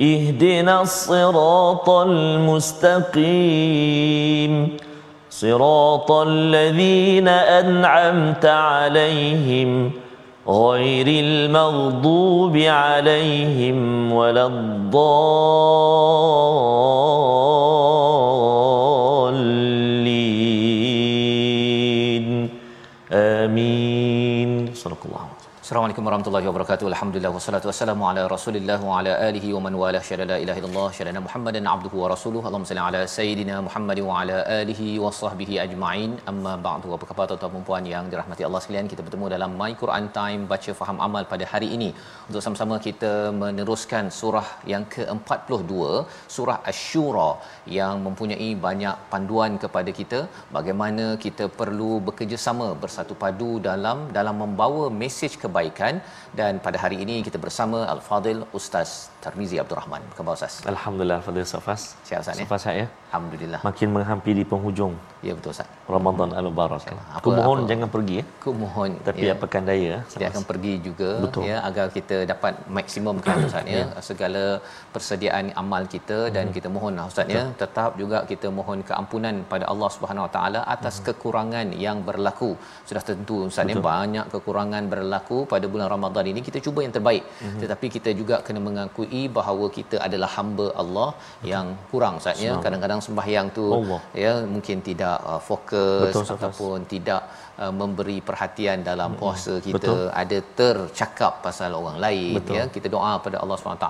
اهدنا الصراط المستقيم. صراط الذين أنعمت عليهم غير المغضوب عليهم ولا الضالين. آمين. صدق الله. Assalamualaikum warahmatullahi wabarakatuh. Alhamdulillah wassalatu wassalamu ala Rasulillah wa ala alihi wa man wala syada la ilaha illallah syada Muhammadan abduhu wa rasuluhu. Allahumma salli ala sayidina Muhammad wa ala alihi wa sahbihi ajma'in. Amma ba'du. Apa khabar tuan-tuan dan puan yang dirahmati Allah sekalian? Kita bertemu dalam My Quran Time baca faham amal pada hari ini untuk sama-sama kita meneruskan surah yang ke-42, surah Asy-Syura yang mempunyai banyak panduan kepada kita bagaimana kita perlu bekerjasama bersatu padu dalam dalam membawa mesej ke kebaikan dan pada hari ini kita bersama Al-Fadil Ustaz Tarmizi Abdul Rahman. Khabar Ustaz? Alhamdulillah Fadil Safas. Sihat Ustaz ya? Safas sihat ya? Alhamdulillah. Makin menghampiri penghujung. Ya betul Ustaz. Ramadan Al-Mubarak. Apa- Aku mohon apa- jangan pergi ya. Aku mohon Tapi ya, apakan daya Safas. akan pergi juga Betul. ya agar kita dapat maksimumkan Ustaz ya. Segala persediaan amal kita dan kita mohon Ustaz ya. Tetap juga kita mohon keampunan pada Allah Subhanahu Wa Taala atas kekurangan yang berlaku. Sudah tentu Ustaz ya banyak kekurangan berlaku pada bulan Ramadan ini. Kita cuba yang terbaik. Tetapi kita juga kena mengakui bahawa kita adalah hamba Allah yang kurang Ustaz ya. Kadang-kadang sembahyang tu Allah. ya mungkin tidak uh, fokus Betul, ataupun tidak uh, memberi perhatian dalam puasa kita Betul. ada tercakap pasal orang lain Betul. ya kita doa pada Allah SWT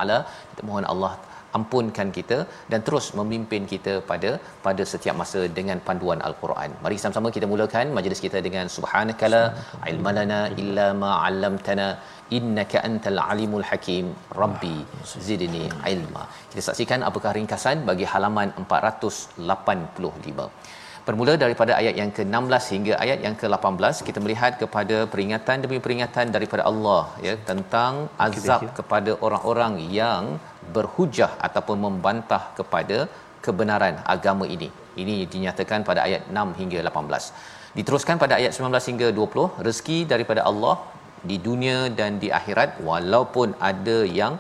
kita mohon Allah ampunkan kita dan terus memimpin kita pada pada setiap masa dengan panduan al-Quran. Mari sama-sama kita mulakan majlis kita dengan subhanakala ilmalana illa ma 'allamtana innaka antal alimul hakim rabbi zidni ilma. Kita saksikan apakah ringkasan bagi halaman 485. Bermula daripada ayat yang ke-16 hingga ayat yang ke-18 kita melihat kepada peringatan demi peringatan daripada Allah ya tentang azab kepada orang-orang yang berhujah ataupun membantah kepada kebenaran agama ini. Ini dinyatakan pada ayat 6 hingga 18. Diteruskan pada ayat 19 hingga 20 rezeki daripada Allah di dunia dan di akhirat walaupun ada yang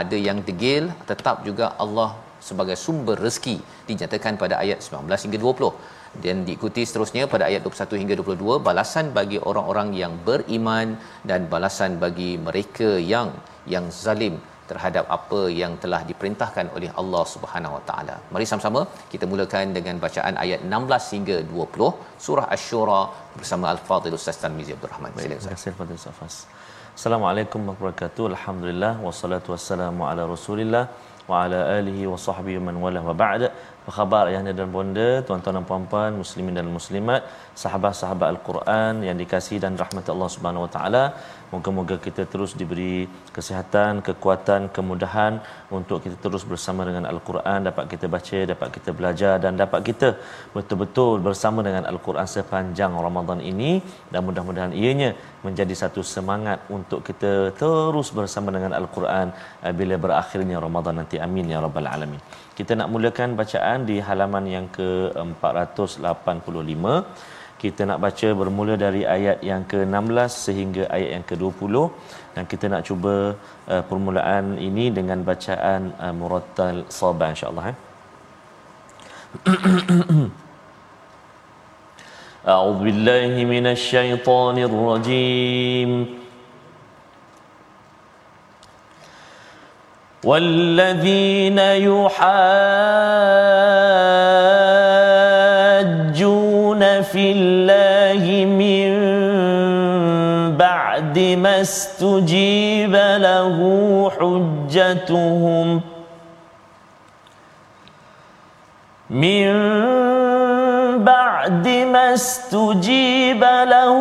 ada yang degil tetap juga Allah sebagai sumber rezeki dinyatakan pada ayat 19 hingga 20 dan diikuti seterusnya pada ayat 21 hingga 22 balasan bagi orang-orang yang beriman dan balasan bagi mereka yang yang zalim terhadap apa yang telah diperintahkan oleh Allah Subhanahu Wa Taala. Mari sama-sama kita mulakan dengan bacaan ayat 16 hingga 20 surah Asy-Syura bersama Al-Fadhil Ustaz Tarmizi Abdul Rahman. Silakan Terima Ustaz. kasih Fadil Safas. Assalamualaikum warahmatullahi wabarakatuh. Alhamdulillah wassalatu wassalamu ala Rasulillah wa ala alihi wa sahbihi man wala wa ba'da. Khabar ayahanda dan bonda, tuan-tuan dan puan-puan, muslimin dan muslimat, sahabat-sahabat Al-Quran yang dikasihi dan rahmat Allah Subhanahu wa taala. Moga-moga kita terus diberi kesihatan, kekuatan, kemudahan untuk kita terus bersama dengan Al-Quran, dapat kita baca, dapat kita belajar dan dapat kita betul-betul bersama dengan Al-Quran sepanjang Ramadan ini dan mudah-mudahan ianya menjadi satu semangat untuk kita terus bersama dengan Al-Quran eh, bila berakhirnya Ramadan nanti. Amin ya rabbal alamin. Kita nak mulakan bacaan di halaman yang ke-485 kita nak baca bermula dari ayat yang ke-16 sehingga ayat yang ke-20 dan kita nak cuba uh, permulaan ini dengan bacaan uh, murattal sabah insya-Allah eh. أعوذ بالله من الشيطان الرجيم والذين يحاجون في الله من بعد ما استجيب له حجتهم من ما استجيب له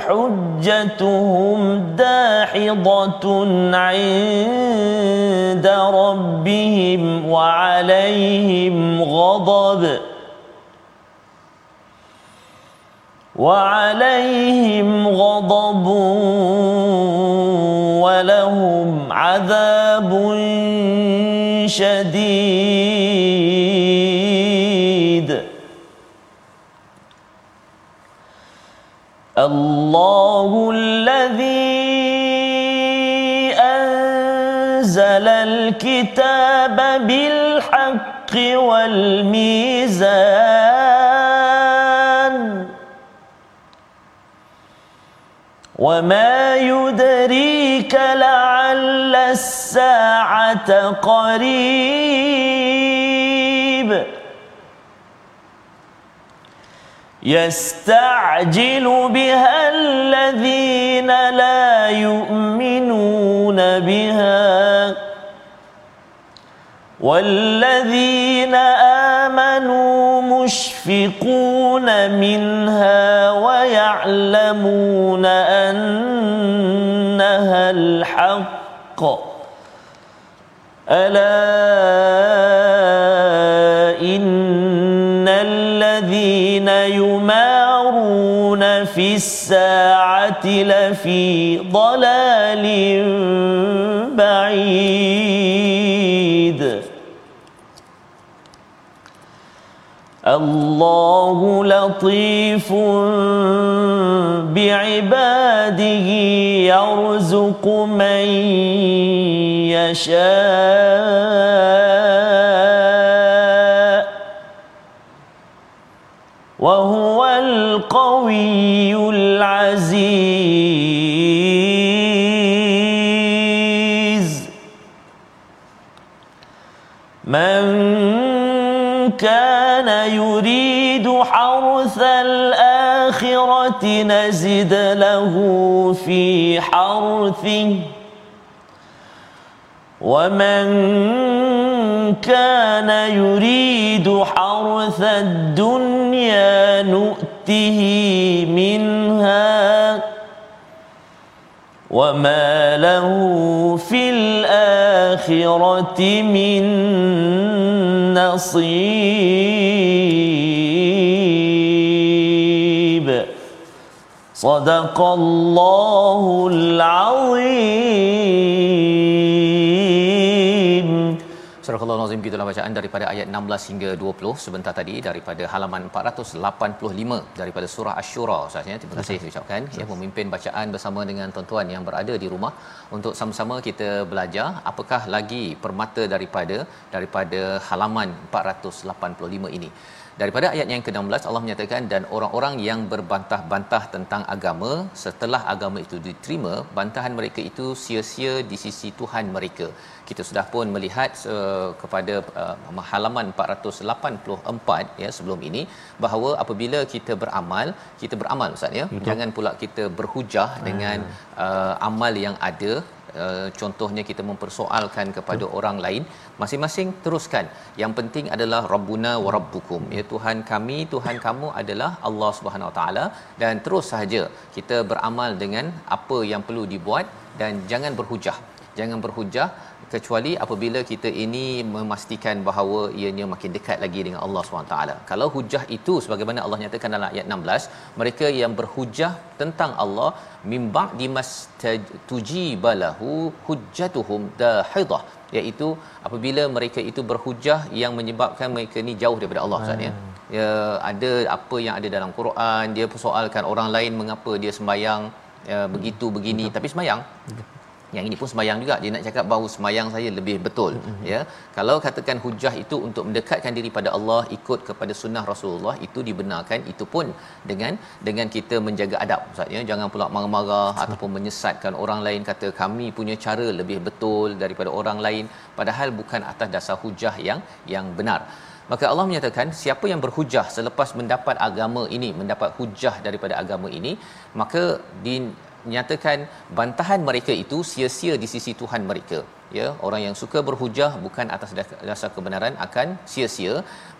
حجتهم داحضة عند ربهم وعليهم غضب. وعليهم غضب ولهم عذاب شديد. الله الذي أنزل الكتاب بالحق والميزان وما يدريك لعل الساعة قريب يستعجل بها الذين لا يؤمنون بها والذين آمنوا مشفقون منها ويعلمون أنها الحق. ألا الساعة لفي ضلال بعيد. الله لطيف بعباده يرزق من يشاء وهو القوي من كان يريد حرث الآخرة نزد له في حرثه. ومن كان يريد حرث الدنيا نؤته منها. وما له في الآخرة من نصيب. صدق الله العظيم. Surah Al-Nazim gitulah bacaan daripada ayat 16 hingga 20 sebentar tadi daripada halaman 485 daripada surah Asy-Syura Ustaz ya. Terima kasih saya ucapkan ya memimpin bacaan bersama dengan tuan-tuan yang berada di rumah untuk sama-sama kita belajar apakah lagi permata daripada daripada halaman 485 ini. Daripada ayat yang ke-16 Allah menyatakan dan orang-orang yang berbantah-bantah tentang agama setelah agama itu diterima bantahan mereka itu sia-sia di sisi Tuhan mereka. Kita sudah pun melihat uh, kepada uh, halaman 484 ya sebelum ini bahawa apabila kita beramal, kita beramal ustaz ya. Betul. Jangan pula kita berhujah hmm. dengan uh, amal yang ada Uh, contohnya kita mempersoalkan kepada hmm. orang lain masing-masing teruskan yang penting adalah rabbuna wa rabbukum ya Tuhan kami Tuhan kamu adalah Allah Subhanahu Wa Taala dan terus sahaja kita beramal dengan apa yang perlu dibuat dan jangan berhujah jangan berhujah kecuali apabila kita ini memastikan bahawa ianya makin dekat lagi dengan Allah SWT. Kalau hujah itu sebagaimana Allah nyatakan dalam ayat 16, mereka yang berhujah tentang Allah mimba' dimas tujibalahu hujjatuhum dahidah iaitu apabila mereka itu berhujah yang menyebabkan mereka ni jauh daripada Allah Ustaz ya. Hmm. Ya ada apa yang ada dalam Quran dia persoalkan orang lain mengapa dia sembahyang ya, begitu begini Betul. tapi sembahyang yang ini pun semayang juga. Dia nak cakap bahawa semayang saya lebih betul mm-hmm. ya. Kalau katakan hujah itu untuk mendekatkan diri pada Allah ikut kepada sunnah Rasulullah itu dibenarkan. Itu pun dengan dengan kita menjaga adab ustaz ya. Jangan pula marah-marah ataupun menyesatkan orang lain kata kami punya cara lebih betul daripada orang lain padahal bukan atas dasar hujah yang yang benar. Maka Allah menyatakan siapa yang berhujah selepas mendapat agama ini mendapat hujah daripada agama ini maka di nyatakan bantahan mereka itu sia-sia di sisi Tuhan mereka. Ya orang yang suka berhujah bukan atas dasar kebenaran akan sia-sia.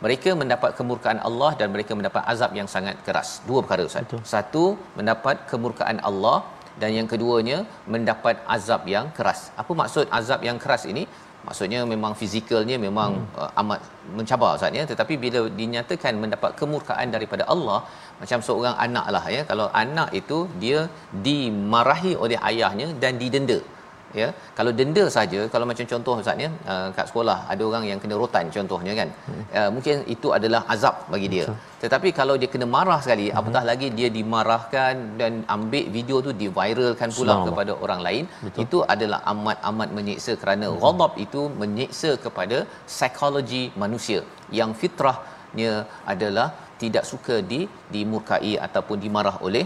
Mereka mendapat kemurkaan Allah dan mereka mendapat azab yang sangat keras. Dua perkara ustaz. Betul. satu mendapat kemurkaan Allah dan yang keduanya mendapat azab yang keras. Apa maksud azab yang keras ini maksudnya memang fizikalnya memang hmm. uh, amat mencabar ustaz ya. Tetapi bila dinyatakan mendapat kemurkaan daripada Allah macam seorang anak lah ya. Kalau anak itu dia dimarahi oleh ayahnya dan didenda ya kalau denda saja kalau macam contoh ustaz ya uh, kat sekolah ada orang yang kena rotan contohnya kan hmm. uh, mungkin itu adalah azab bagi dia Betul. tetapi kalau dia kena marah sekali hmm. apatah lagi dia dimarahkan dan ambil video tu diviralkan pula kepada orang lain Betul. itu adalah amat amat menyiksa kerana hmm. ghadab itu menyiksa kepada psikologi manusia yang fitrahnya adalah tidak suka di dimurkai ataupun dimarah oleh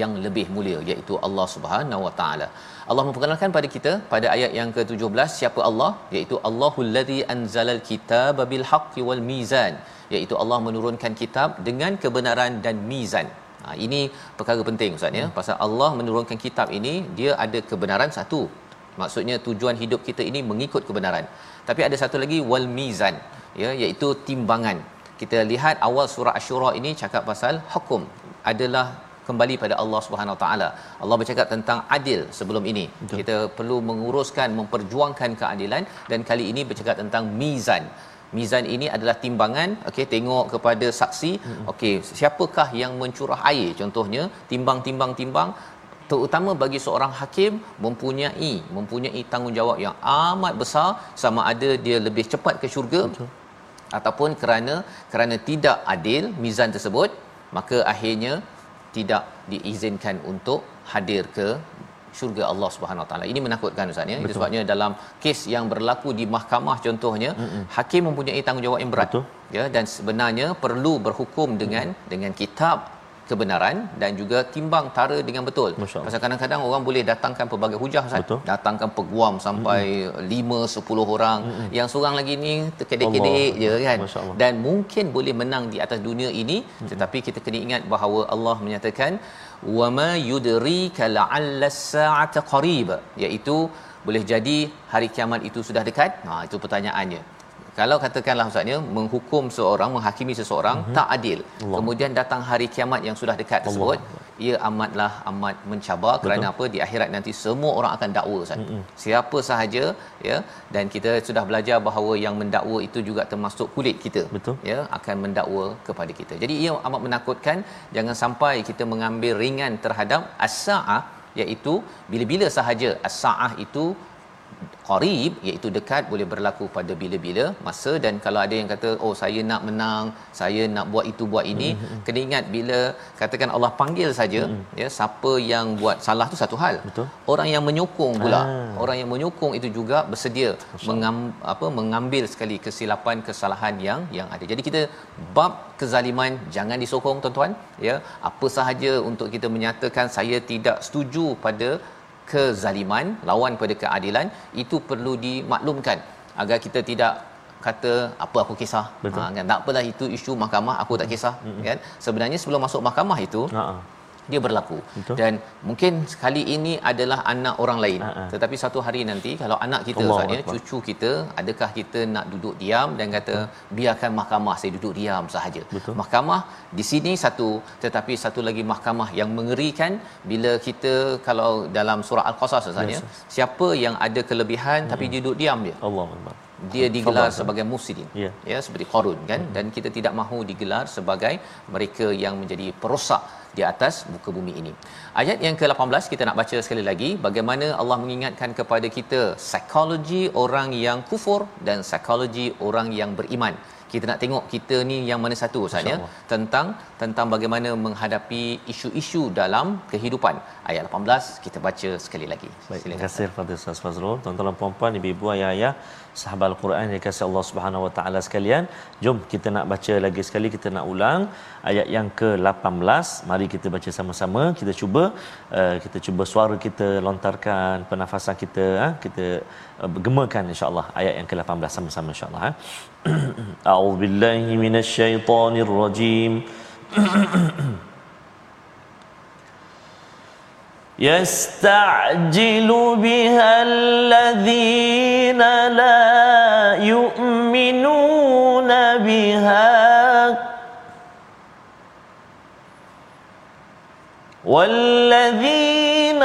yang lebih mulia iaitu Allah Subhanahu Wa Taala. Allah memperkenalkan pada kita pada ayat yang ke-17 siapa Allah iaitu Allahul ladzi anzalal kitaba bil haqqi wal mizan iaitu Allah menurunkan kitab dengan kebenaran dan mizan. Ha, ini perkara penting ustaz ya hmm. pasal Allah menurunkan kitab ini dia ada kebenaran satu. Maksudnya tujuan hidup kita ini mengikut kebenaran. Tapi ada satu lagi wal mizan ya iaitu timbangan. Kita lihat awal surah Asy-Syura ini cakap pasal hukum adalah kembali pada Allah Subhanahu Wa Taala. Allah bercakap tentang adil sebelum ini. Betul. Kita perlu menguruskan memperjuangkan keadilan dan kali ini bercakap tentang mizan. Mizan ini adalah timbangan. Okey, tengok kepada saksi. Okey, siapakah yang mencurah air? Contohnya, timbang-timbang timbang terutama bagi seorang hakim mempunyai mempunyai tanggungjawab yang amat besar sama ada dia lebih cepat ke syurga Betul. ataupun kerana kerana tidak adil mizan tersebut maka akhirnya tidak diizinkan untuk hadir ke syurga Allah Subhanahu Wa Taala. Ini menakutkan Ustaz ya. Itu sebabnya dalam kes yang berlaku di mahkamah contohnya, Mm-mm. hakim mempunyai tanggungjawab yang berat. Betul. Ya dan sebenarnya perlu berhukum dengan Mm-mm. dengan kitab kebenaran dan juga timbang tara dengan betul. Pasal kadang-kadang orang boleh datangkan pelbagai hujah Ustaz. Datangkan peguam sampai mm-hmm. 5 10 orang. Mm-hmm. Yang seorang lagi ni terkedek-kedek je kan. Dan mungkin boleh menang di atas dunia ini mm-hmm. tetapi kita kena ingat bahawa Allah menyatakan wa ma yudrika la'alla as-sa'ata qarib iaitu boleh jadi hari kiamat itu sudah dekat. Ha itu pertanyaannya kalau katakanlah ustaznya menghukum seorang menghakimi seseorang mm-hmm. tak adil Allah. kemudian datang hari kiamat yang sudah dekat tersebut Allah. ia amatlah amat mencabar Betul. kerana apa di akhirat nanti semua orang akan dakwa ustaz mm-hmm. siapa sahaja ya dan kita sudah belajar bahawa yang mendakwa itu juga termasuk kulit kita Betul. ya akan mendakwa kepada kita jadi ia amat menakutkan jangan sampai kita mengambil ringan terhadap as-saah iaitu bila-bila sahaja as-saah itu qarib iaitu dekat boleh berlaku pada bila-bila masa. Dan kalau ada yang kata oh saya nak menang saya nak buat itu buat ini mm-hmm. kena ingat bila katakan Allah panggil saja mm-hmm. ya siapa yang buat salah tu satu hal. Betul. Orang yang menyokong pula. Ah. orang yang menyokong itu juga bersedia mengam, apa mengambil sekali kesilapan kesalahan yang yang ada. Jadi kita bab kezaliman jangan disokong tuan-tuan. Ya apa sahaja untuk kita menyatakan saya tidak setuju pada kezaliman lawan pada keadilan itu perlu dimaklumkan. Agar kita tidak kata apa aku kisah? Betul. ha kan? Tak apalah itu isu mahkamah aku tak kisah hmm. kan? Sebenarnya sebelum masuk mahkamah itu ha dia berlaku Betul. dan mungkin sekali ini adalah anak orang lain Ha-ha. tetapi satu hari nanti kalau anak kita saatnya cucu kita adakah kita nak duduk diam dan kata biarkan mahkamah saya duduk diam sahaja Betul. mahkamah di sini satu tetapi satu lagi mahkamah yang mengerikan bila kita kalau dalam surah al-qasas saatnya yes. siapa yang ada kelebihan hmm. tapi dia duduk diam dia Allah dia digelar sebagai mufsidin yeah. ya seperti qarun kan hmm. dan kita tidak mahu digelar sebagai mereka yang menjadi perosak di atas muka bumi ini. Ayat yang ke-18 kita nak baca sekali lagi bagaimana Allah mengingatkan kepada kita psikologi orang yang kufur dan psikologi orang yang beriman. Kita nak tengok kita ni yang mana satu Ustaz ya tentang tentang bagaimana menghadapi isu-isu dalam kehidupan. Ayat 18 kita baca sekali lagi. Baik, terima kasih kepada Ustaz Fazrul. Tuan-tuan dan puan-puan, ibu-ibu, ayah-ayah, sahabat Al-Quran yang dikasihi Allah Subhanahu Wa Taala sekalian, jom kita nak baca lagi sekali, kita nak ulang ayat yang ke-18. Mari kita baca sama-sama. Kita cuba uh, kita cuba suara kita lontarkan, pernafasan kita uh, kita uh, gemakan insya-Allah ayat yang ke-18 sama-sama insya-Allah. Uh. A'udzubillahi minasyaitonirrajim. يستعجل بها الذين لا يؤمنون بها. والذين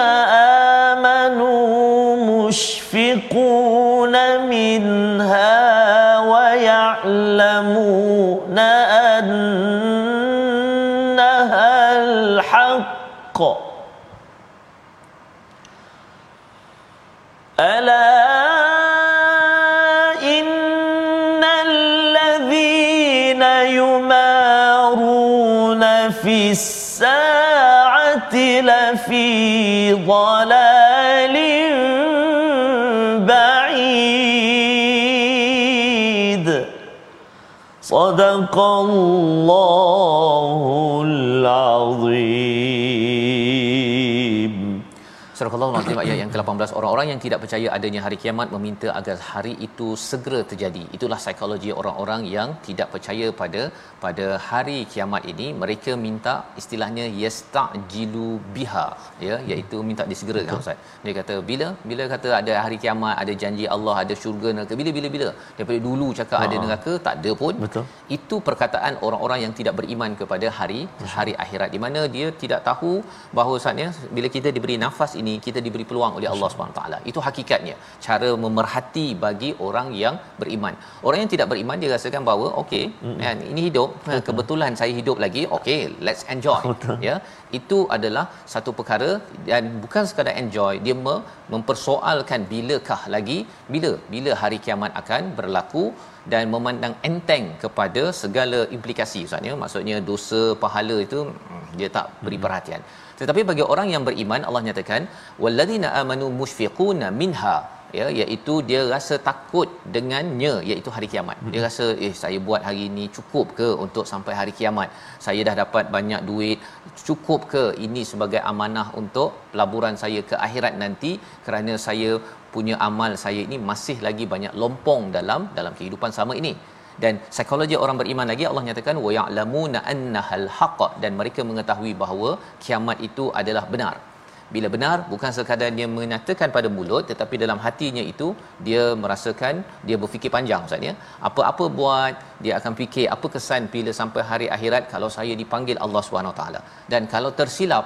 آمنوا مشفقون منها. ألا إن الذين يمارون في الساعة لفي ضلال بعيد. صدق الله العظيم. Surah ayat yang ke-18 orang-orang yang tidak percaya adanya hari kiamat meminta agar hari itu segera terjadi. Itulah psikologi orang-orang yang tidak percaya pada pada hari kiamat ini. Mereka minta istilahnya yastajilu biha ya iaitu minta disegerakan Ustaz. Dia kata bila bila kata ada hari kiamat, ada janji Allah, ada syurga neraka. Bila bila bila? Daripada dulu cakap ha. ada neraka, tak ada pun. Betul. Itu perkataan orang-orang yang tidak beriman kepada hari hari akhirat di mana dia tidak tahu bahawa Ustaznya bila kita diberi nafas ini kita diberi peluang oleh Allah Subhanahu taala. Itu hakikatnya. Cara memerhati bagi orang yang beriman. Orang yang tidak beriman dia rasakan bahawa okey, kan ini hidup, Betul. kebetulan saya hidup lagi, okey, let's enjoy. Betul. Ya. Itu adalah satu perkara dan bukan sekadar enjoy, dia mempersoalkan bilakah lagi bila bila hari kiamat akan berlaku dan memandang enteng kepada segala implikasi ustaz ya maksudnya dosa pahala itu hmm, dia tak beri perhatian tetapi bagi orang yang beriman Allah nyatakan walladzina amanu mushfiquna minha ya iaitu dia rasa takut dengannya iaitu hari kiamat. Dia hmm. rasa eh saya buat hari ini cukup ke untuk sampai hari kiamat? Saya dah dapat banyak duit, cukup ke ini sebagai amanah untuk pelaburan saya ke akhirat nanti kerana saya punya amal saya ini masih lagi banyak lompong dalam dalam kehidupan sama ini dan psikologi orang beriman lagi Allah nyatakan wa ya'lamuna annahal haqq. Dan mereka mengetahui bahawa kiamat itu adalah benar. Bila benar bukan sekadar dia menyatakan pada mulut tetapi dalam hatinya itu dia merasakan dia berfikir panjang ustaz ya. Apa-apa buat dia akan fikir apa kesan bila sampai hari akhirat kalau saya dipanggil Allah Subhanahu taala. Dan kalau tersilap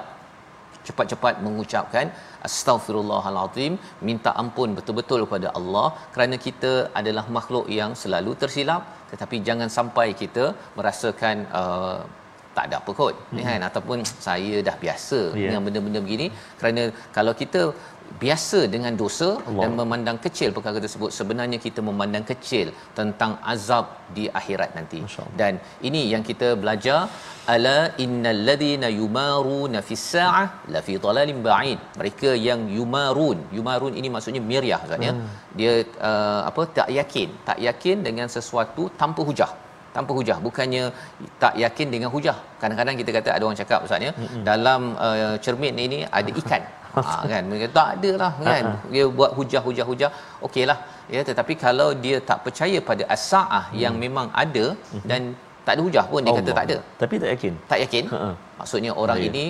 cepat-cepat mengucapkan astaghfirullahalazim minta ampun betul-betul kepada Allah kerana kita adalah makhluk yang selalu tersilap tetapi jangan sampai kita merasakan uh, tak ada apa kot hmm. kan ataupun saya dah biasa yeah. dengan benda-benda begini kerana kalau kita biasa dengan dosa Allah. dan memandang kecil perkara tersebut. Sebenarnya kita memandang kecil tentang azab di akhirat nanti. Dan ini yang kita belajar ala innal ladina yumaruna fis saah la fi dalalin ba'id. Mereka yang yumarun yumarun ini maksudnya miriah maksudnya hmm. dia uh, apa tak yakin tak yakin dengan sesuatu tanpa hujah. Tanpa hujah bukannya tak yakin dengan hujah. Kadang-kadang kita kata ada orang cakap ustaz ya hmm. dalam uh, cermin ini ada ikan ha, kan mereka tak ada lah kan uh-huh. dia buat hujah-hujah-hujah okeylah ya tetapi kalau dia tak percaya pada as-saah hmm. yang memang ada uh-huh. dan tak ada hujah pun dia Allah. kata tak ada tapi tak yakin tak yakin uh-huh. maksudnya orang yeah. ini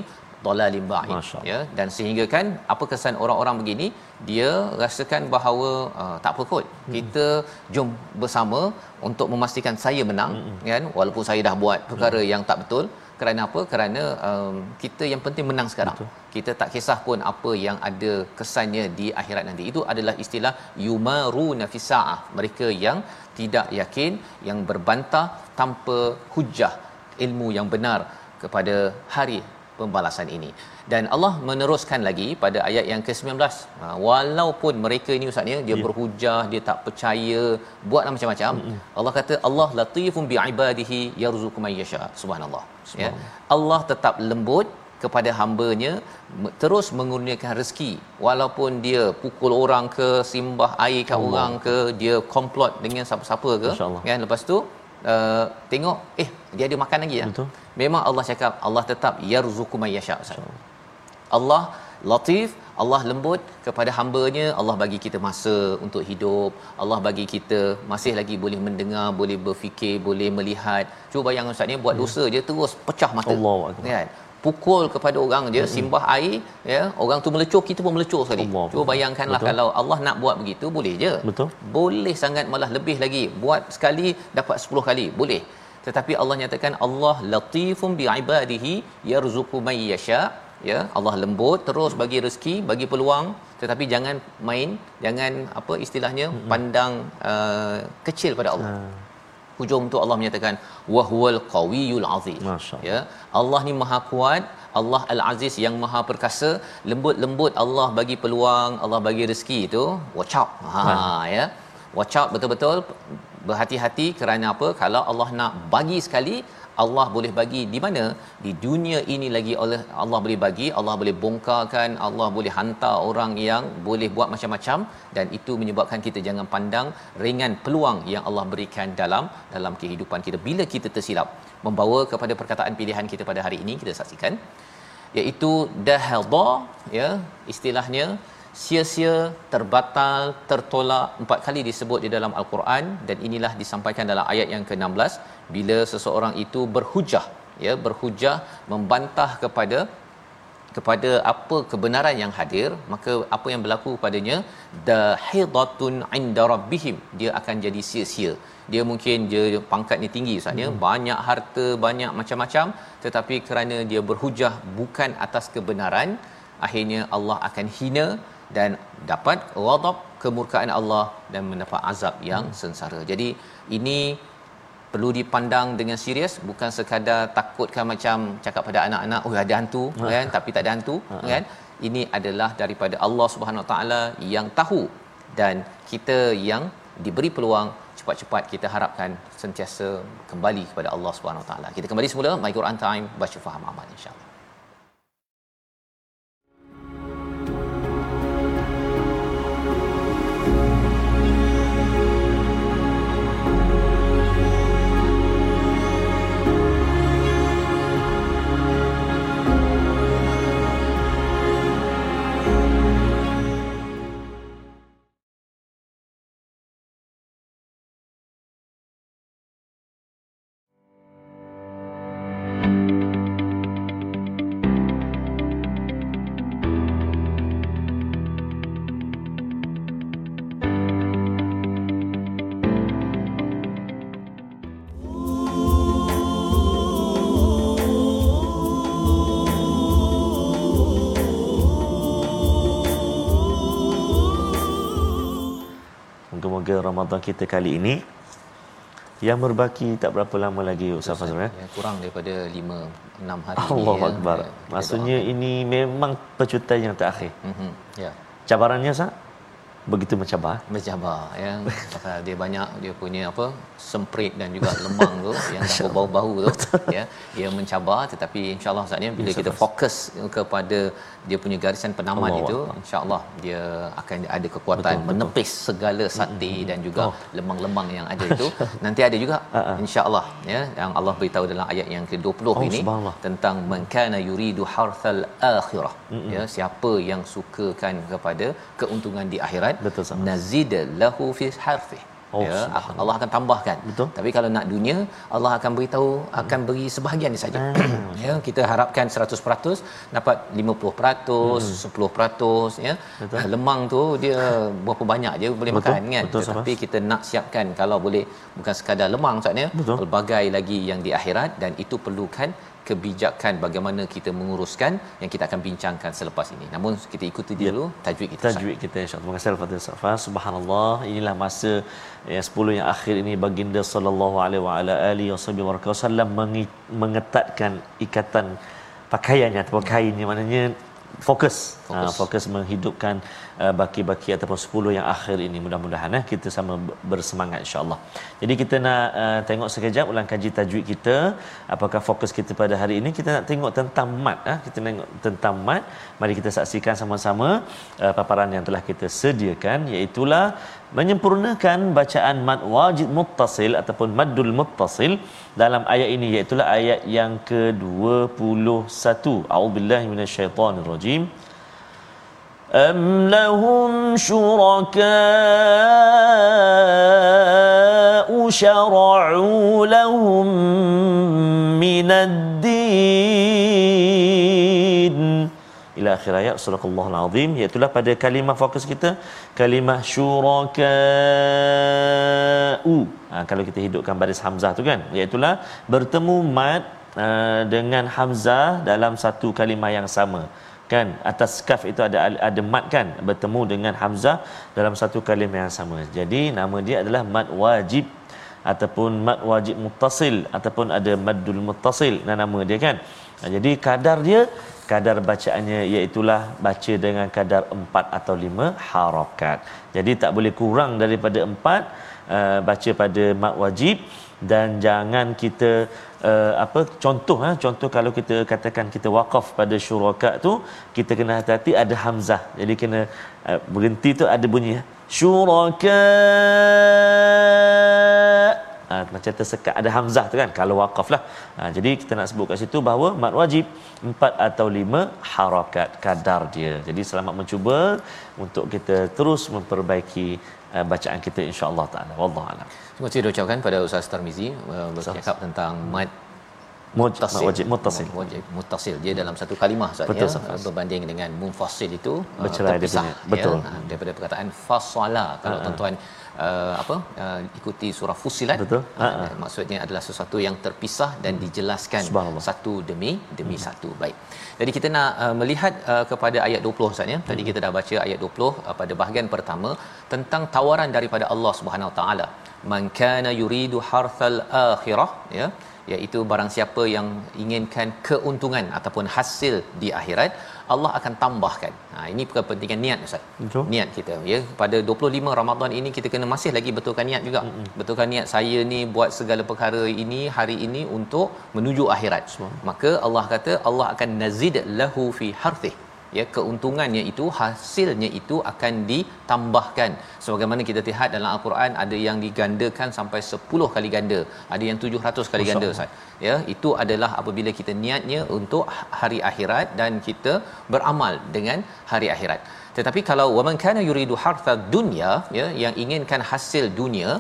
dalalim ba'id ya dan sehingga kan apa kesan orang-orang begini dia rasakan bahawa uh, tak apa kot hmm. kita jom bersama untuk memastikan saya menang hmm. kan walaupun saya dah buat perkara hmm. yang tak betul kerana apa? Kerana um, kita yang penting menang sekarang. Betul. kita tak kisah pun apa yang ada kesannya di akhirat nanti. Itu adalah istilah yumaru nafisaah mereka yang tidak yakin yang berbantah tanpa hujah ilmu yang benar kepada hari pembalasan ini. Dan Allah meneruskan lagi pada ayat yang ke-19. Ha, walaupun mereka ini ustaznya dia yeah. berhujah dia tak percaya buatlah macam-macam mm-hmm. Allah kata Allah latifun biibadihi yarzuqu may yasha. Subhanallah. Ya. Allah tetap lembut kepada hamba-Nya terus mengurniakan rezeki. Walaupun dia pukul orang ke simbah air kat Allah. orang ke dia komplot dengan siapa-siapa ke kan? Lepas tu uh, tengok eh dia ada makan lagi ya? Betul. Memang Allah cakap Allah tetap yarzuqu may yasha. Allah latif Allah lembut kepada hamba-Nya. Allah bagi kita masa untuk hidup. Allah bagi kita masih lagi boleh mendengar boleh berfikir boleh melihat. Cuba bayangkan ustaz ni buat hmm. dosa dia terus pecah mata. Allah kan pukul kepada orang dia mm-hmm. simbah air ya orang tu melecur kita pun melecur sekali Allah. cuba bayangkanlah Betul. kalau Allah nak buat begitu boleh je Betul. boleh sangat malah lebih lagi buat sekali dapat 10 kali boleh tetapi Allah nyatakan Allah latifum bi ibadihi yarzuqu may yasha ya Allah lembut terus bagi rezeki bagi peluang tetapi jangan main jangan apa istilahnya mm-hmm. pandang uh, kecil pada Allah uh hujung tu Allah menyatakan wahwal qawiyul aziz ya. Allah ni maha kuat Allah al-aziz yang maha perkasa. Lembut-lembut Allah bagi peluang Allah bagi rezeki itu watch out. Ha. ya. Watch out betul-betul berhati-hati kerana apa? Kalau Allah nak bagi sekali Allah boleh bagi di mana? Di dunia ini lagi oleh Allah boleh bagi Allah boleh bongkarkan Allah boleh hantar orang yang boleh buat macam-macam dan itu menyebabkan kita jangan pandang ringan peluang yang Allah berikan dalam dalam kehidupan kita. Bila kita tersilap? Membawa kepada perkataan pilihan kita pada hari ini kita saksikan iaitu dahadha ya istilahnya sia-sia terbatal tertolak empat kali disebut di dalam al-Quran dan inilah disampaikan dalam ayat yang ke-16 bila seseorang itu berhujah ya berhujah membantah kepada kepada apa kebenaran yang hadir maka apa yang berlaku padanya? Dahidatun inda rabbihim. Dia akan jadi sia-sia. Dia mungkin dia pangkatnya tinggi ustaz ya. Hmm. banyak harta banyak macam-macam. Tetapi kerana dia berhujah bukan atas kebenaran akhirnya Allah akan hina dan dapat ghadab kemurkaan Allah dan mendapat azab yang hmm. sengsara. Jadi ini perlu dipandang dengan serius bukan sekadar takutkan macam cakap pada anak-anak oh ada hantu ha. kan tapi tak ada hantu ha. kan ini adalah daripada Allah Subhanahu Wa Taala yang tahu dan kita yang diberi peluang cepat-cepat kita harapkan sentiasa kembali kepada Allah Subhanahu Wa Taala. Kita kembali semula My Quran Time baca faham amal insya-Allah. Ramadan kita kali ini yang berbaki tak berapa lama lagi Ustaz Fazrul ya. ya kurang daripada 5 6 hari Allah ya. Akbar. Ya, Maksudnya ini memang pecutan yang terakhir. Mm-hmm. Ya. Cabarannya sah? Begitu mencabar mencabar ya pasal dia banyak dia punya apa semprit dan juga lemang tu yang dah berbau-bau tu ya dia mencabar tetapi insyaallah saatnya bila kita fokus kepada dia punya garisan penaman Allah itu insyaallah dia akan ada kekuatan betul, menepis betul. segala sakti hmm. dan juga oh. lemang-lemang yang ada itu nanti ada juga uh-huh. insyaallah ya yang Allah beritahu dalam ayat yang ke-20 oh, ini tentang man kana yuridu harthal akhirah hmm. ya siapa yang sukakan kepada keuntungan di akhirat betul sama nazid lahu fi harfi. Oh, ya Allah akan tambahkan. Betul. Tapi kalau nak dunia Allah akan beritahu akan beri sebahagian saja. Hmm. ya kita harapkan 100% dapat 50% hmm. 10% ya. Betul. lemang tu dia berapa banyak je boleh betul. makan kan? Betul, tetapi sama. kita nak siapkan kalau boleh bukan sekadar lemang maksudnya pelbagai lagi yang di akhirat dan itu perlukan kebijakan bagaimana kita menguruskan yang kita akan bincangkan selepas ini. Namun kita ikuti ya. dulu tajwid kita. Tajwid kita insya-Allah. Terima kasih kepada Ustaz Subhanallah. Inilah masa yang 10 yang akhir ini baginda sallallahu alaihi wa ala alihi wasallam mengetatkan ikatan pakaiannya atau kainnya maknanya fokus. Fokus, uh, fokus menghidupkan uh, baki-baki ataupun 10 yang akhir ini. Mudah-mudahan eh kita sama bersemangat insyaallah. Jadi kita nak uh, tengok sekejap ulang kaji tajwid kita. Apakah fokus kita pada hari ini? Kita nak tengok tentang mat uh, kita tengok tentang mat. Mari kita saksikan sama-sama uh, paparan yang telah kita sediakan iaitu menyempurnakan bacaan mad wajib muttasil ataupun maddul muttasil dalam ayat ini iaitu ayat yang ke-21 a'udzubillahi minasyaitonirrajim am lahum syuraka'u syara'u lahum minad din akhir ayat surah Azim iaitu pada kalimah fokus kita kalimah syuraka'u ha, kalau kita hidupkan baris hamzah tu kan iaitu bertemu mat uh, dengan hamzah dalam satu kalimah yang sama. Kan atas kaf itu ada ada mat kan bertemu dengan hamzah dalam satu kalimah yang sama. Jadi nama dia adalah mat wajib ataupun mad wajib muttasil ataupun ada maddul muttasil nama dia kan. Jadi kadar dia kadar bacaannya iaitu baca dengan kadar 4 atau 5 harakat. Jadi tak boleh kurang daripada 4 uh, baca pada mad wajib dan jangan kita uh, apa contoh ha contoh kalau kita katakan kita wakaf pada syuraka tu kita kena hati-hati ada hamzah. Jadi kena uh, berhenti tu ada bunyi syuraka Ha, macam tersekat. Ada hamzah tu kan kalau wakaf lah ha, jadi kita nak sebut kat situ bahawa mat wajib empat atau lima harakat kadar dia. Jadi selamat mencuba untuk kita terus memperbaiki uh, bacaan kita insya-Allah taala. Wallahu alam. Terima kasih ucapkan pada Ustaz Tarmizi uh, bercakap tentang mat Muttasil. Wajib muttasil. Wajib muttasil. Dia dalam satu kalimah saja ya, berbanding dengan munfasil itu bercerai terpisah, dia punya. Betul. Ya, daripada perkataan fasala kalau uh-huh. tuan-tuan uh, apa uh, ikuti surah Fusilat betul uh, uh, maksudnya adalah sesuatu yang terpisah dan hmm. dijelaskan satu demi demi hmm. satu baik jadi kita nak uh, melihat uh, kepada ayat 20 Ustaz ya tadi hmm. kita dah baca ayat 20 uh, pada bahagian pertama tentang tawaran daripada Allah Subhanahu Wa taala man kana yuridu harthal akhirah ya iaitu barang siapa yang inginkan keuntungan ataupun hasil di akhirat Allah akan tambahkan. Ha ini kepentingan niat Ustaz. Betul. Niat kita ya pada 25 Ramadan ini kita kena masih lagi betulkan niat juga. Mm-hmm. Betulkan niat saya ni buat segala perkara ini hari ini untuk menuju akhirat. Semua. Maka Allah kata Allah akan nazid lahu fi harthih ya keuntungannya itu hasilnya itu akan ditambahkan. Sebagaimana kita lihat dalam al-Quran ada yang digandakan sampai 10 kali ganda. Ada yang 700 kali ganda Ustaz. Ya itu adalah apabila kita niatnya untuk hari akhirat dan kita beramal dengan hari akhirat. Tetapi kalau waman kana yuridu hartha dunya ya yang inginkan hasil dunia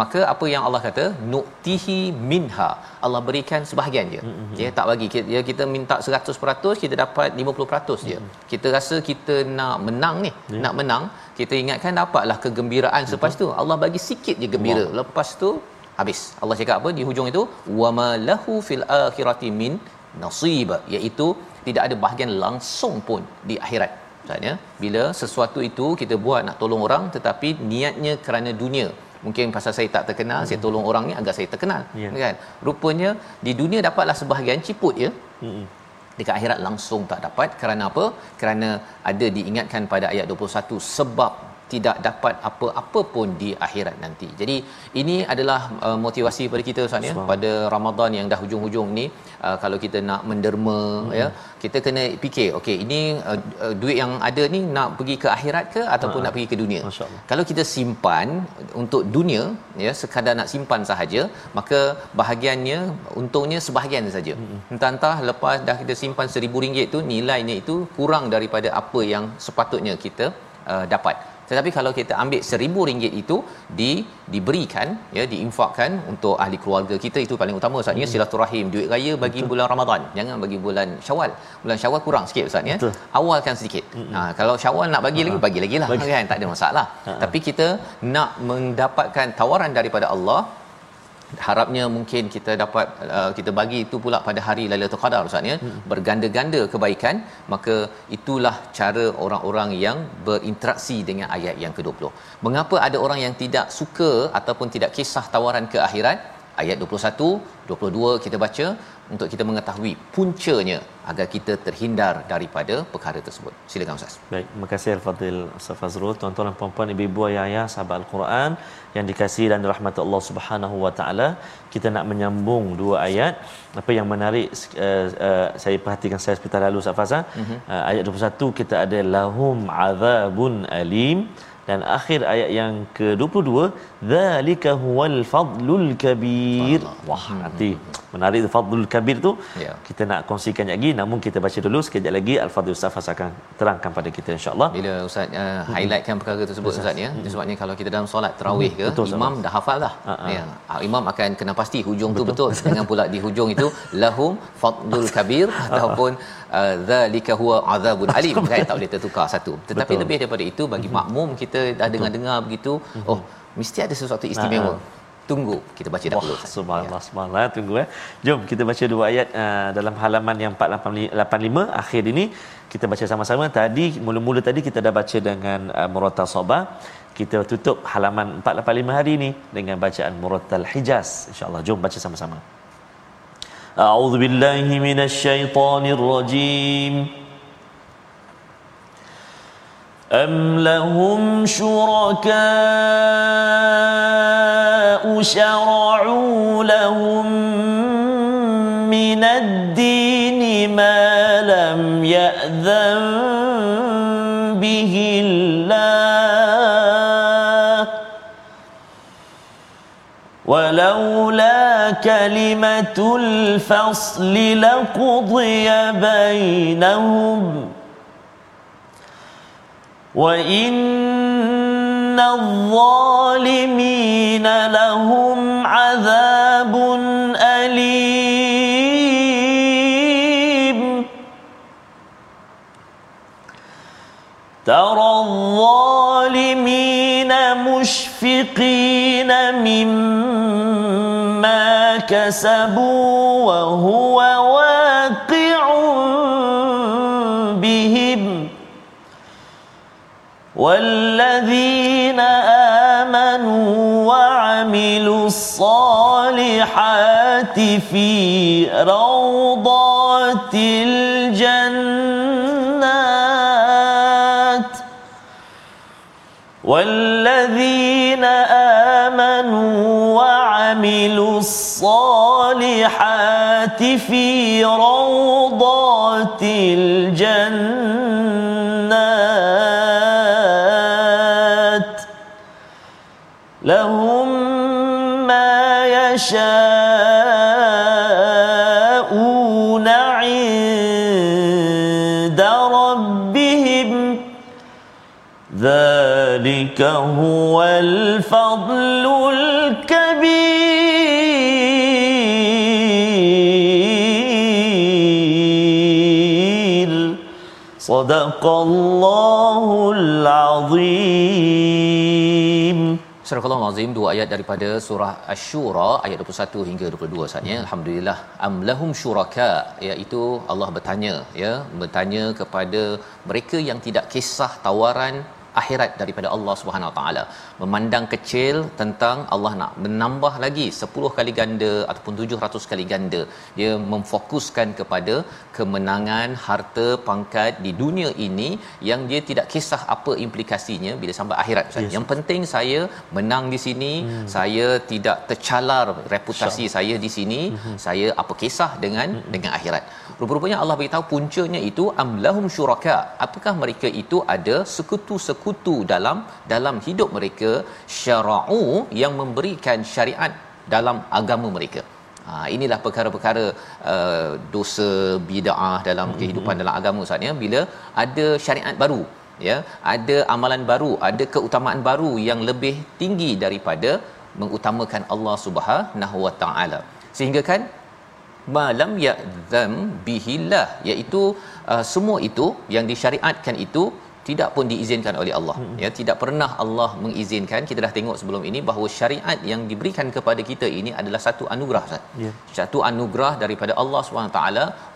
maka apa yang Allah kata? Nuktihi minha. Allah berikan sebahagian je mm-hmm. ya tak bagi. Kita, ya, kita minta 100% kita dapat 50% je. Mm-hmm. kita rasa kita nak menang ni yeah. nak menang kita ingatkan dapatlah kegembiraan mm-hmm. selepas tu. Allah bagi sikit je gembira. Wow. lepas tu habis. Allah cakap apa? Di hujung itu wama lahu fil akhirati min nasib. Iaitu tidak ada bahagian langsung pun di akhirat. Maksudnya, bila sesuatu itu kita buat nak tolong orang tetapi niatnya kerana dunia mungkin pasal saya tak terkenal hmm. saya tolong orang ni agar saya terkenal yeah. kan rupanya di dunia dapatlah sebahagian ciput ya hmm. dekat akhirat langsung tak dapat kerana apa kerana ada diingatkan pada ayat 21 sebab tidak dapat apa-apa pun di akhirat nanti. Jadi ini adalah uh, motivasi pada kita Ustaz ya pada Ramadan yang dah hujung-hujung ni uh, kalau kita nak menderma hmm. ya kita kena fikir okey ini uh, uh, duit yang ada ni nak pergi ke akhirat ke ataupun ha. nak pergi ke dunia. Kalau kita simpan untuk dunia ya sekadar nak simpan sahaja maka bahagiannya untungnya sebahagian saja. Hmm. Entah-entah lepas dah kita simpan RM1000 tu nilainya itu kurang daripada apa yang sepatutnya kita uh, dapat tetapi kalau kita ambil seribu ringgit itu di diberikan ya diinfakkan untuk ahli keluarga kita itu paling utama Ustaz ya hmm. silaturahim duit raya bagi Betul. bulan Ramadan jangan bagi bulan Syawal bulan Syawal kurang sikit Ustaz ya Betul. awalkan sedikit hmm. ha, kalau Syawal nak bagi lagi bagi lagi lah kan tak ada masalah Ha-ha. tapi kita nak mendapatkan tawaran daripada Allah harapnya mungkin kita dapat uh, kita bagi itu pula pada hari Lailatul Qadar Ustaz ya. Hmm. berganda-ganda kebaikan maka itulah cara orang-orang yang berinteraksi dengan ayat yang ke-20 mengapa ada orang yang tidak suka ataupun tidak kisah tawaran ke akhirat ayat 21 22 kita baca untuk kita mengetahui puncanya agar kita terhindar daripada perkara tersebut. Silakan Ustaz. Baik, terima kasih Al-Fadhil Ustaz Fazrul, tuan-tuan dan puan-puan, ibu-ibu, ayah-ayah, sahabat Al-Quran yang dikasihi dan dirahmati Allah Subhanahu wa taala. Kita nak menyambung dua ayat. Apa yang menarik uh, uh, saya perhatikan saya sebentar lalu Ustaz Fazal. Uh-huh. Uh, ayat 21 kita ada lahum azabun alim dan akhir ayat yang ke-22 zalika huwal fadlul kabir wah nanti menarik fadlul kabir tu Ya. kita nak kongsikan lagi namun kita baca dulu sekejap lagi al-fadhil ustaz akan terangkan pada kita insyaallah Bila ustaz uh, highlightkan perkara tersebut ustaz ya. Sebabnya kalau kita dalam solat tarawih ke Betul, imam dah hafal dah. Ha. Ya. Ah, Imam akan kena pasti hujung tu betul. Jangan pula di hujung itu lahum fadlul kabir ataupun uh, zalika huwa azabun alim kan tak boleh tertukar satu. Tetapi Betul. lebih daripada itu bagi makmum kita dah dengar-dengar begitu oh mesti ada sesuatu istimewa. Tunggu kita baca dahulu. Ustaz. subhanallah, subhanallah. Tunggu eh. Jom kita baca dua ayat uh, dalam halaman yang 485 akhir ini. Kita baca sama-sama. Tadi mula-mula tadi kita dah baca dengan uh, Muratal Sabah. Kita tutup halaman 485 hari ini dengan bacaan Muratal Hijaz. InsyaAllah. Jom baca sama-sama. أعوذ بالله من الشيطان الرجيم. أم لهم شركاء شرعوا لهم من الدين ما لم يأذن به الله؟ ولولا كلمة الفصل لقضي بينهم. وإن الظالمين لهم عذاب أليم. ترى الظالمين مشفقين مما كسبوا وهو واقع بهم. والذين آمنوا وعملوا الصالحات في روضات الجنات. والذين آمنوا وعملوا الصالحات في روضات الجنات لهم ما يشاءون عند ربهم ذلك هو الفضل الكبير صدق الله العظيم Surah Allah Azim dua ayat daripada surah Asy-Syura ayat 21 hingga 22 saatnya alhamdulillah am lahum syuraka iaitu Allah bertanya ya bertanya kepada mereka yang tidak kisah tawaran akhirat daripada Allah Subhanahu Wa Taala memandang kecil tentang Allah nak menambah lagi 10 kali ganda ataupun 700 kali ganda dia memfokuskan kepada kemenangan harta pangkat di dunia ini yang dia tidak kisah apa implikasinya bila sampai akhirat. Yes. yang penting saya menang di sini hmm. saya tidak tercalar reputasi saya di sini hmm. saya apa kisah dengan hmm. dengan akhirat rupa-rupanya Allah beritahu puncanya itu amlahum syuraka apakah mereka itu ada sekutu-sekutu dalam dalam hidup mereka syara'u yang memberikan syariat dalam agama mereka. Ha, inilah perkara-perkara uh, dosa bid'ah dalam mm-hmm. kehidupan dalam agama Ustaz ya. Bila ada syariat baru ya ada amalan baru ada keutamaan baru yang lebih tinggi daripada mengutamakan Allah Subhanahu Wa Taala. Sehingga kan malam ya'zam bihillah iaitu uh, semua itu yang disyariatkan itu tidak pun diizinkan oleh Allah hmm. ya tidak pernah Allah mengizinkan kita dah tengok sebelum ini bahawa syariat yang diberikan kepada kita ini adalah satu anugerah Ustaz. Ya. Satu anugerah daripada Allah SWT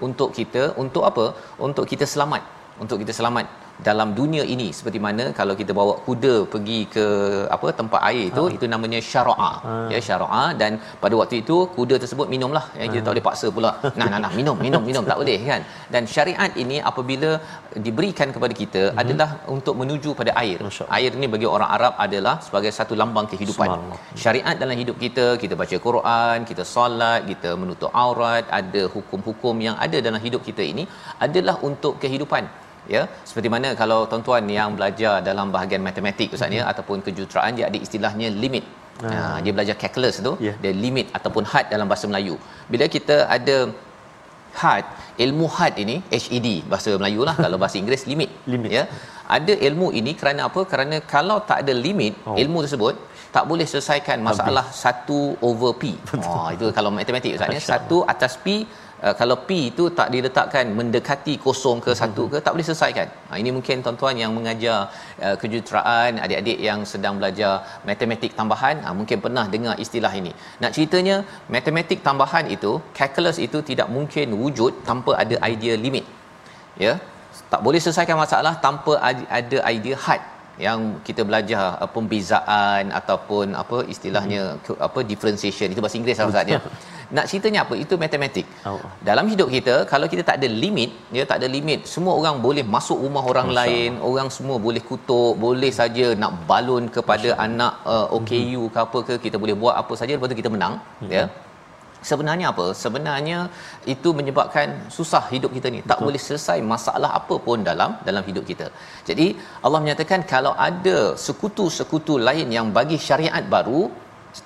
untuk kita untuk apa? Untuk kita selamat. Untuk kita selamat dalam dunia ini seperti mana kalau kita bawa kuda pergi ke apa tempat air itu ha. itu namanya syara'a ha. ya syara'a dan pada waktu itu kuda tersebut minumlah. Ya kita ha. tak boleh paksa pula. Nah nah nah minum minum minum. Tak boleh kan? Dan syariat ini apabila diberikan kepada kita hmm. adalah untuk menuju pada air. Air ini bagi orang Arab adalah sebagai satu lambang kehidupan. Syariat dalam hidup kita kita baca Quran kita solat kita menutup aurat ada hukum-hukum yang ada dalam hidup kita ini adalah untuk kehidupan ya seperti mana kalau tuan-tuan yang belajar dalam bahagian matematik ustaz ya Hmm. ataupun kejuruteraan dia ada istilahnya limit Ha, dia belajar calculus tu Ya. dia limit ataupun had dalam bahasa Melayu. Bila kita ada had, ilmu had ini HED bahasa Melayu lah kalau bahasa Inggeris limit. Limit. Ya. Ada ilmu ini kerana apa? Kerana kalau tak ada limit Oh. ilmu tersebut tak boleh selesaikan masalah 1 over P. Oh itu kalau matematik ustaz ya. 1 atas P Uh, kalau P itu tak diletakkan mendekati kosong ke satu ke tak boleh selesaikan. Ha, ini mungkin tuan-tuan yang mengajar uh, kejuruteraan, adik-adik yang sedang belajar matematik tambahan, ha, mungkin pernah dengar istilah ini. Nak ceritanya matematik tambahan itu, calculus itu tidak mungkin wujud tanpa ada idea limit. Ya. Tak boleh selesaikan masalah tanpa ad- ada idea had yang kita belajar uh, pembezaan ataupun apa istilahnya ke- apa differentiation itu bahasa Inggeris lah ustaz ya. Nak ceritanya apa? Itu matematik. Oh. Dalam hidup kita kalau kita tak ada limit, ya tak ada limit, semua orang boleh masuk rumah orang Masya lain, orang semua boleh kutuk, boleh saja nak balun kepada anak uh, OKU ke apa ke, kita boleh buat apa saja lepas tu kita menang, ya. Sebenarnya apa? Sebenarnya itu menyebabkan susah hidup kita ni. Tak boleh selesai masalah apa pun dalam dalam hidup kita. Jadi Allah menyatakan kalau ada sekutu-sekutu lain yang bagi syariat baru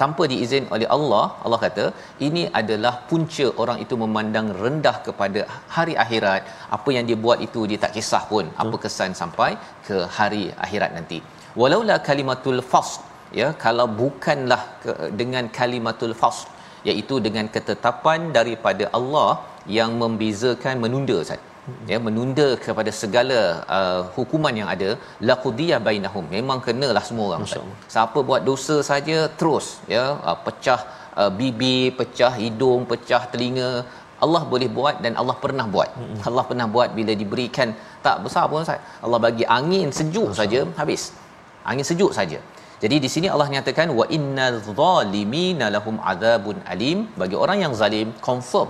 tanpa diizin oleh Allah, Allah kata ini adalah punca orang itu memandang rendah kepada hari akhirat. Apa yang dia buat itu dia tak kisah pun apa kesan sampai ke hari akhirat nanti. Walaula kalimatul fasl ya kalau bukanlah ke, dengan kalimatul fasl iaitu dengan ketetapan daripada Allah yang membezakan menunda Ustaz ya menunda kepada segala uh, hukuman yang ada laqudiya bainahum memang kenalah semua orang siapa buat dosa saja terus ya uh, pecah uh, bibir pecah hidung pecah telinga Allah boleh buat dan Allah pernah buat. Mm-hmm. Allah pernah buat bila diberikan tak besar pun Ustaz. Allah bagi angin sejuk saja habis. Angin sejuk saja. Jadi di sini Allah nyatakan wa innal zalimina lahum adzabun alim bagi orang yang zalim confirm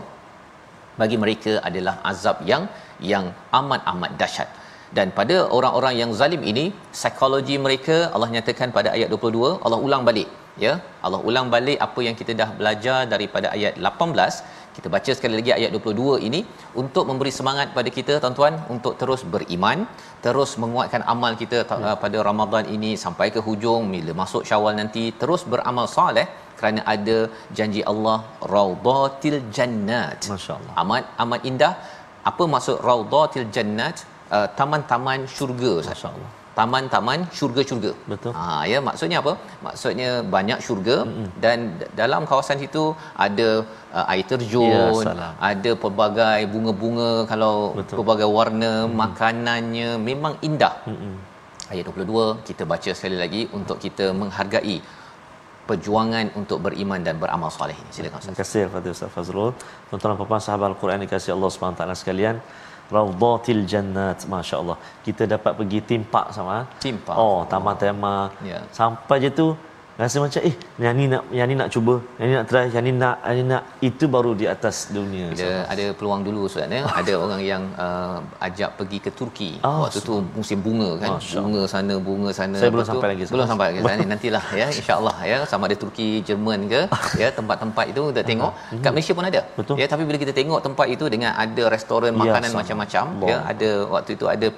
bagi mereka adalah azab yang yang amat amat dahsyat. Dan pada orang-orang yang zalim ini psikologi mereka Allah nyatakan pada ayat 22 Allah ulang balik ya. Allah ulang balik apa yang kita dah belajar daripada ayat 18 kita baca sekali lagi ayat 22 ini untuk memberi semangat pada kita tuan-tuan untuk terus beriman terus menguatkan amal kita ya. pada Ramadan ini sampai ke hujung bila masuk Syawal nanti terus beramal soleh kerana ada janji Allah raudatil jannat Masya-Allah. amat amat indah apa maksud raudatil jannat uh, taman-taman syurga Masya-Allah. Taman-taman syurga-syurga Betul. ha ya maksudnya apa maksudnya banyak syurga mm-hmm. dan dalam kawasan situ ada uh, air terjun Ya, salam. ada pelbagai bunga-bunga kalau Betul. pelbagai warna mm-hmm. makanannya memang indah Mm-mm. ayat 22 kita baca sekali lagi untuk kita menghargai perjuangan untuk beriman dan beramal soleh ini silakan Ustaz Terima kasih kepada Ustaz Fazrul. Tuan-tuan dan puan-puan sahabat Al-Quran dikasihi Allah Subhanahu Taala sekalian. Raudatil Jannat, masya-Allah. Kita dapat pergi timpak sama. Theme park. Oh, taman tema. Ya. Sampai je tu rasa macam eh yang ni nak yang ni nak cuba, yang ni nak try, yang ni nak, yang ni nak itu baru di atas dunia. Bila ada peluang dulu Ustaz ya. Ada orang yang uh, ajak pergi ke Turki. Ah, Waktu tu musim bunga kan. Masya Bunga sana, bunga sana. Saya belum tu- sampai lagi. Belum sampai lagi sana. Nantilah ya insya-Allah ya sama ada Turki, Jerman ke ya tempat-tempat itu kita tengok. Kat Malaysia pun ada. Betul. Ya tapi bila kita tengok tempat itu dengan ada restoran Ya, makanan sama. macam-macam ya ada waktu itu ada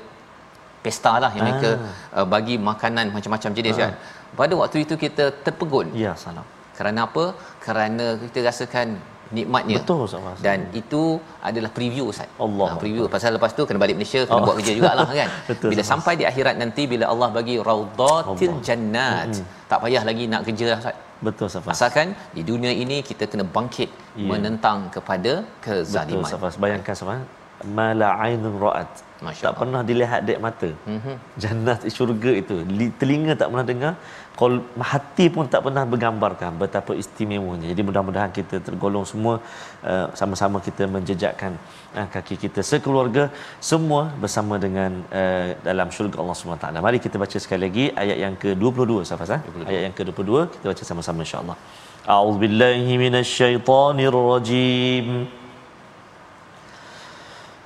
pesta lah yang mereka Ah. uh, bagi makanan macam-macam jenis kan. Pada waktu itu kita terpegun. Ya, salam. Kerana apa? Kerana kita rasakan nikmatnya. Betul Ustaz. Dan itu adalah preview Ustaz. Allah. Ha, preview pasal lepas tu kena balik Malaysia kena Oh. buat kerja jugalah kan. Betul, bila Ustaz. sampai di akhirat nanti bila Allah bagi raudatil Allah. jannat. Tak payah lagi nak kerja lah Ustaz. Betul Ustaz Fazrul. Asalkan di dunia ini kita kena bangkit Ya. menentang kepada Betul kezaliman. Ustaz Fazrul. Bayangkan sama mala ainun ra'at. Masya tak Allah. pernah dilihat dek mata. Mhm. Jannat syurga itu Li- telinga tak pernah dengar kol hati pun tak pernah bergambarkan betapa istimewanya jadi mudah-mudahan kita tergolong semua uh, sama-sama kita menjejakkan uh, kaki kita sekeluarga semua bersama dengan uh, dalam syurga Allah SWT mari kita baca sekali lagi ayat yang ke-22 Safas ha? ayat yang ke-22 kita baca sama-sama insya-Allah a'udzubillahi minasyaitonirrajim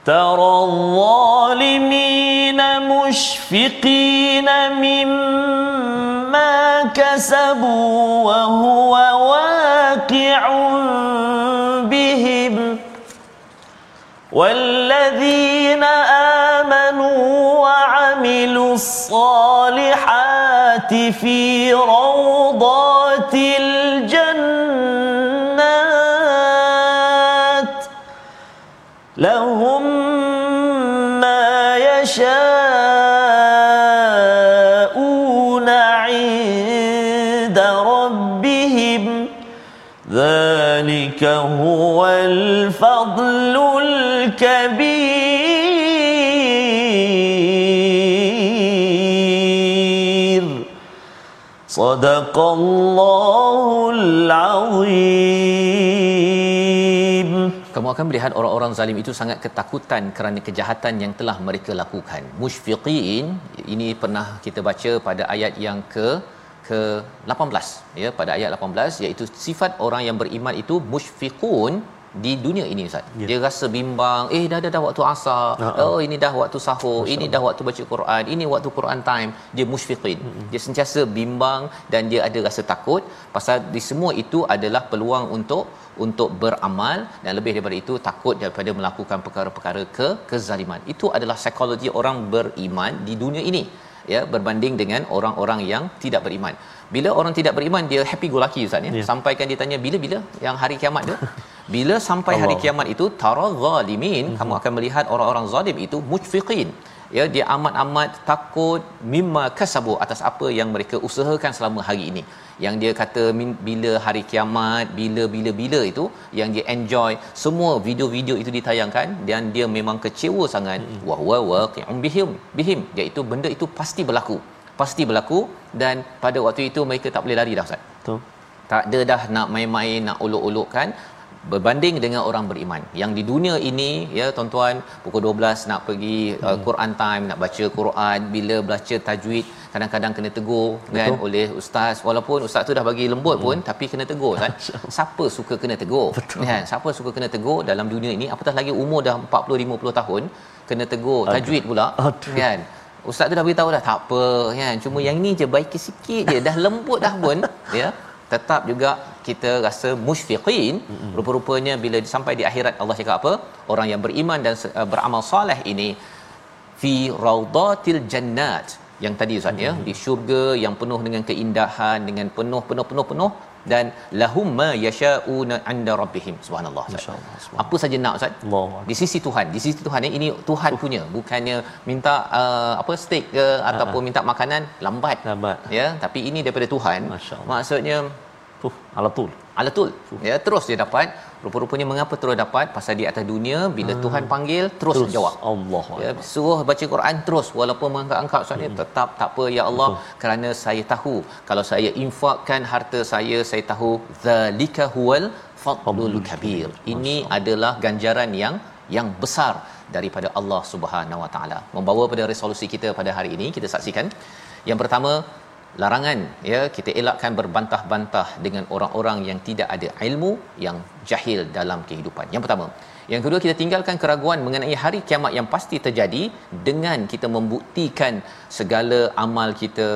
ترى الظالمين مشفقين مما كسبوا وهو واقع بهم والذين آمنوا الصالحات في روضات الجنات ذلك هو الفضل الكبير صدق الله العظيم Kamu akan melihat orang-orang zalim itu sangat ketakutan kerana kejahatan yang telah mereka lakukan. Mushfiqin ini pernah kita baca pada ayat yang ke ke 18 ya pada ayat 18 iaitu sifat orang yang beriman itu mushfiqun di dunia ini ustaz. Yeah. Dia rasa bimbang, eh dah dah dah waktu asar. Uh-huh. Oh ini dah waktu sahur, Masya ini dah waktu baca Quran, ini waktu Quran time. Dia musyfiqin. Uh-huh. Dia sentiasa bimbang dan dia ada rasa takut pasal di semua itu adalah peluang untuk untuk beramal dan lebih daripada itu takut daripada melakukan perkara-perkara ke kezaliman. Itu adalah psikologi orang beriman di dunia ini ya berbanding dengan orang-orang yang tidak beriman. Bila orang tidak beriman dia happy go lucky ustaz ya. Yeah. Sampaikan dia tanya bila-bila yang hari kiamat tu. Bila sampai Allah. hari kiamat itu tara zalimin mm-hmm. kamu akan melihat orang-orang zalim itu mushfiqin. Ya dia amat-amat takut mimma kasabu atas apa yang mereka usahakan selama hari ini. Yang dia kata bila hari kiamat, bila-bila bila itu yang dia enjoy semua video-video itu ditayangkan dan dia memang kecewa sangat mm-hmm. wa wa waqi'un bihim bihim iaitu benda itu pasti berlaku pasti berlaku dan pada waktu itu mereka tak boleh lari dah Ustaz. Betul. Tak ada dah nak main-main, nak uluk-ulukkan berbanding dengan orang beriman. Yang di dunia ini ya tuan-tuan pukul 12 nak pergi uh, hmm. uh, Quran time, nak baca Quran, bila baca tajwid kadang-kadang kena tegur kan, Betul. kan oleh ustaz walaupun ustaz tu dah bagi lembut pun hmm. tapi kena tegur kan. Siapa suka kena tegur? Betul. Kan? Siapa suka kena tegur dalam dunia ini apatah lagi umur dah 40 50 tahun kena tegur tajwid pula Aduh. kan ustaz tu dah beritahu dah tak apa kan cuma yang ni je baik sikit je dah lembut dah pun ya tetap juga kita rasa musyfiqin mm-hmm. rupa-rupanya bila sampai di akhirat Allah cakap apa orang yang beriman dan uh, beramal soleh ini fi raudatil jannat yang tadi ustaz mm-hmm. ya di syurga yang penuh dengan keindahan dengan penuh penuh penuh penuh dan lahum ma yasha'una 'inda rabbihim. Subhanallah apa saja nak ustaz? Allah. di sisi Tuhan. Di sisi Tuhan ini Tuhan uh. punya. Bukannya minta uh, apa steak ke ataupun minta makanan lambat. Lambat. Ya tapi ini daripada Tuhan. Maksudnya uh, alatul alatul ya terus dia dapat rupa-rupanya mengapa terus dapat? Pasal di atas dunia bila hmm. Tuhan panggil terus, terus. jawab. Allah ya suruh baca Quran terus walaupun mengangkat-angkat saya hmm. tetap tak apa ya Allah Betul. kerana saya tahu. Kalau saya infakkan harta saya saya tahu. Zalika huwal fadlul kabir. ini adalah ganjaran yang yang besar daripada Allah Subhanahu Wa Taala. Membawa pada resolusi kita pada hari ini kita saksikan. Yang pertama larangan ya kita elakkan berbantah-bantah dengan orang-orang yang tidak ada ilmu yang jahil dalam kehidupan. Yang pertama. Yang kedua kita tinggalkan keraguan mengenai hari kiamat yang pasti terjadi dengan kita membuktikan segala amal kita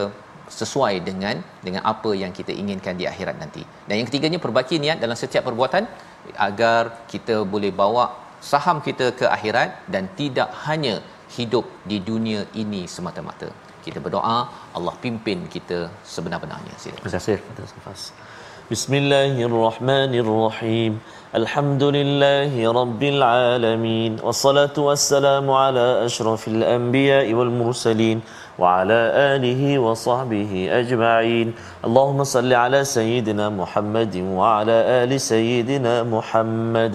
sesuai dengan dengan apa yang kita inginkan di akhirat nanti. Dan yang ketiganya perbaiki niat dalam setiap perbuatan agar kita boleh bawa saham kita ke akhirat dan tidak hanya hidup di dunia ini semata-mata kita berdoa Allah pimpin kita sebenar-benarnya. Bismillahirrahmanirrahim. Alhamdulillahi Rabbil Alamin. Wassalatu wassalamu ala ashrafil anbiya wal mursalin Wa ala alihi wa sahbihi ajma'in. Allahumma salli ala Sayyidina Muhammadin Wa ala Sayyidina Muhammad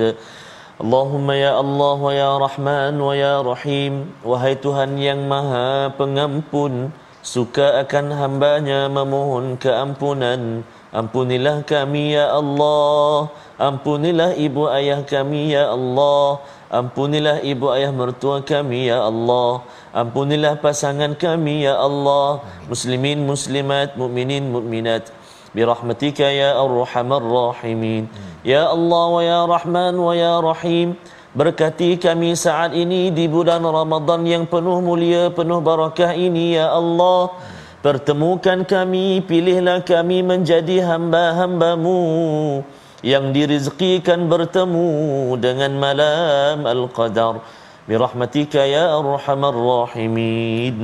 Allahumma ya Allah wa ya Rahman wa ya Rahim. Wahai Tuhan yang maha pengampun Suka akan hambanya memohon keampunan. Ampunilah kami ya Allah. Ampunilah ibu ayah kami ya Allah. Ampunilah ibu ayah mertua kami ya Allah. Ampunilah pasangan kami ya Allah. Muslimin muslimat mukminin mukminat برحمتك يا أرحم الراحمين يا الله ويا رحمن ya رحيم ya ya ya Berkati kami saat ini di bulan Ramadan yang penuh mulia, penuh barakah ini ya Allah. Pertemukan kami, pilihlah kami menjadi hamba-hambamu yang dirizkikan bertemu dengan malam Al-Qadar. Birahmatika ya Ar-Rahman Rahimin.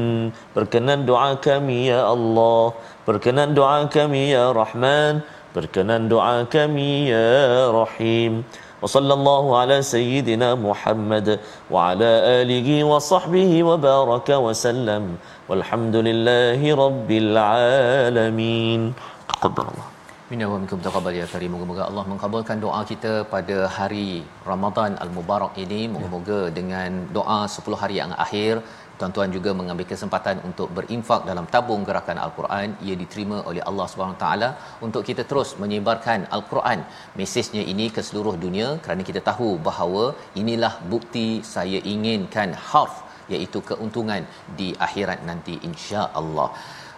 Berkenan doa kami ya Allah. Berkenan doa kami ya Rahman. Berkenan doa kami ya Rahim. Wa sallallahu ala sayyidina Muhammad Wa ala alihi wa sahbihi wa baraka wa sallam. Walhamdulillahi rabbil alamin. Taqabbalallah Minna wa minkum taqabbal ya karim. Moga-moga Allah mengkabulkan doa kita pada hari Ramadan Al-Mubarak ini. Moga-moga dengan doa 10 hari yang akhir tuan-tuan juga mengambil kesempatan untuk berinfak dalam tabung gerakan al-Quran. Ia diterima oleh Allah Subhanahu taala untuk kita terus menyebarkan al-Quran. Mesejnya ini ke seluruh dunia kerana kita tahu bahawa inilah bukti saya inginkan harf iaitu keuntungan di akhirat nanti insya-Allah.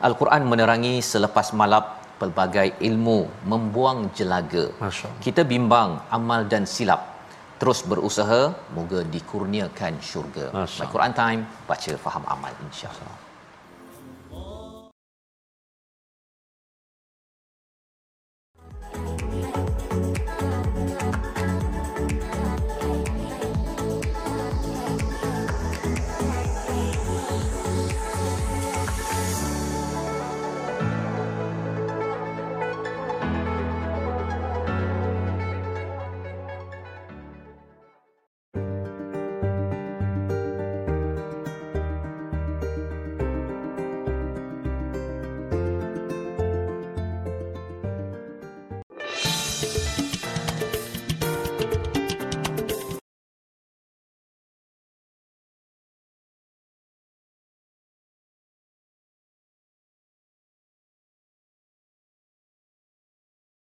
al-Quran menerangi selepas malap pelbagai ilmu membuang jelaga. Kita bimbang amal dan silap terus berusaha moga dikurniakan syurga. My Quran Time baca faham amal insya-Allah.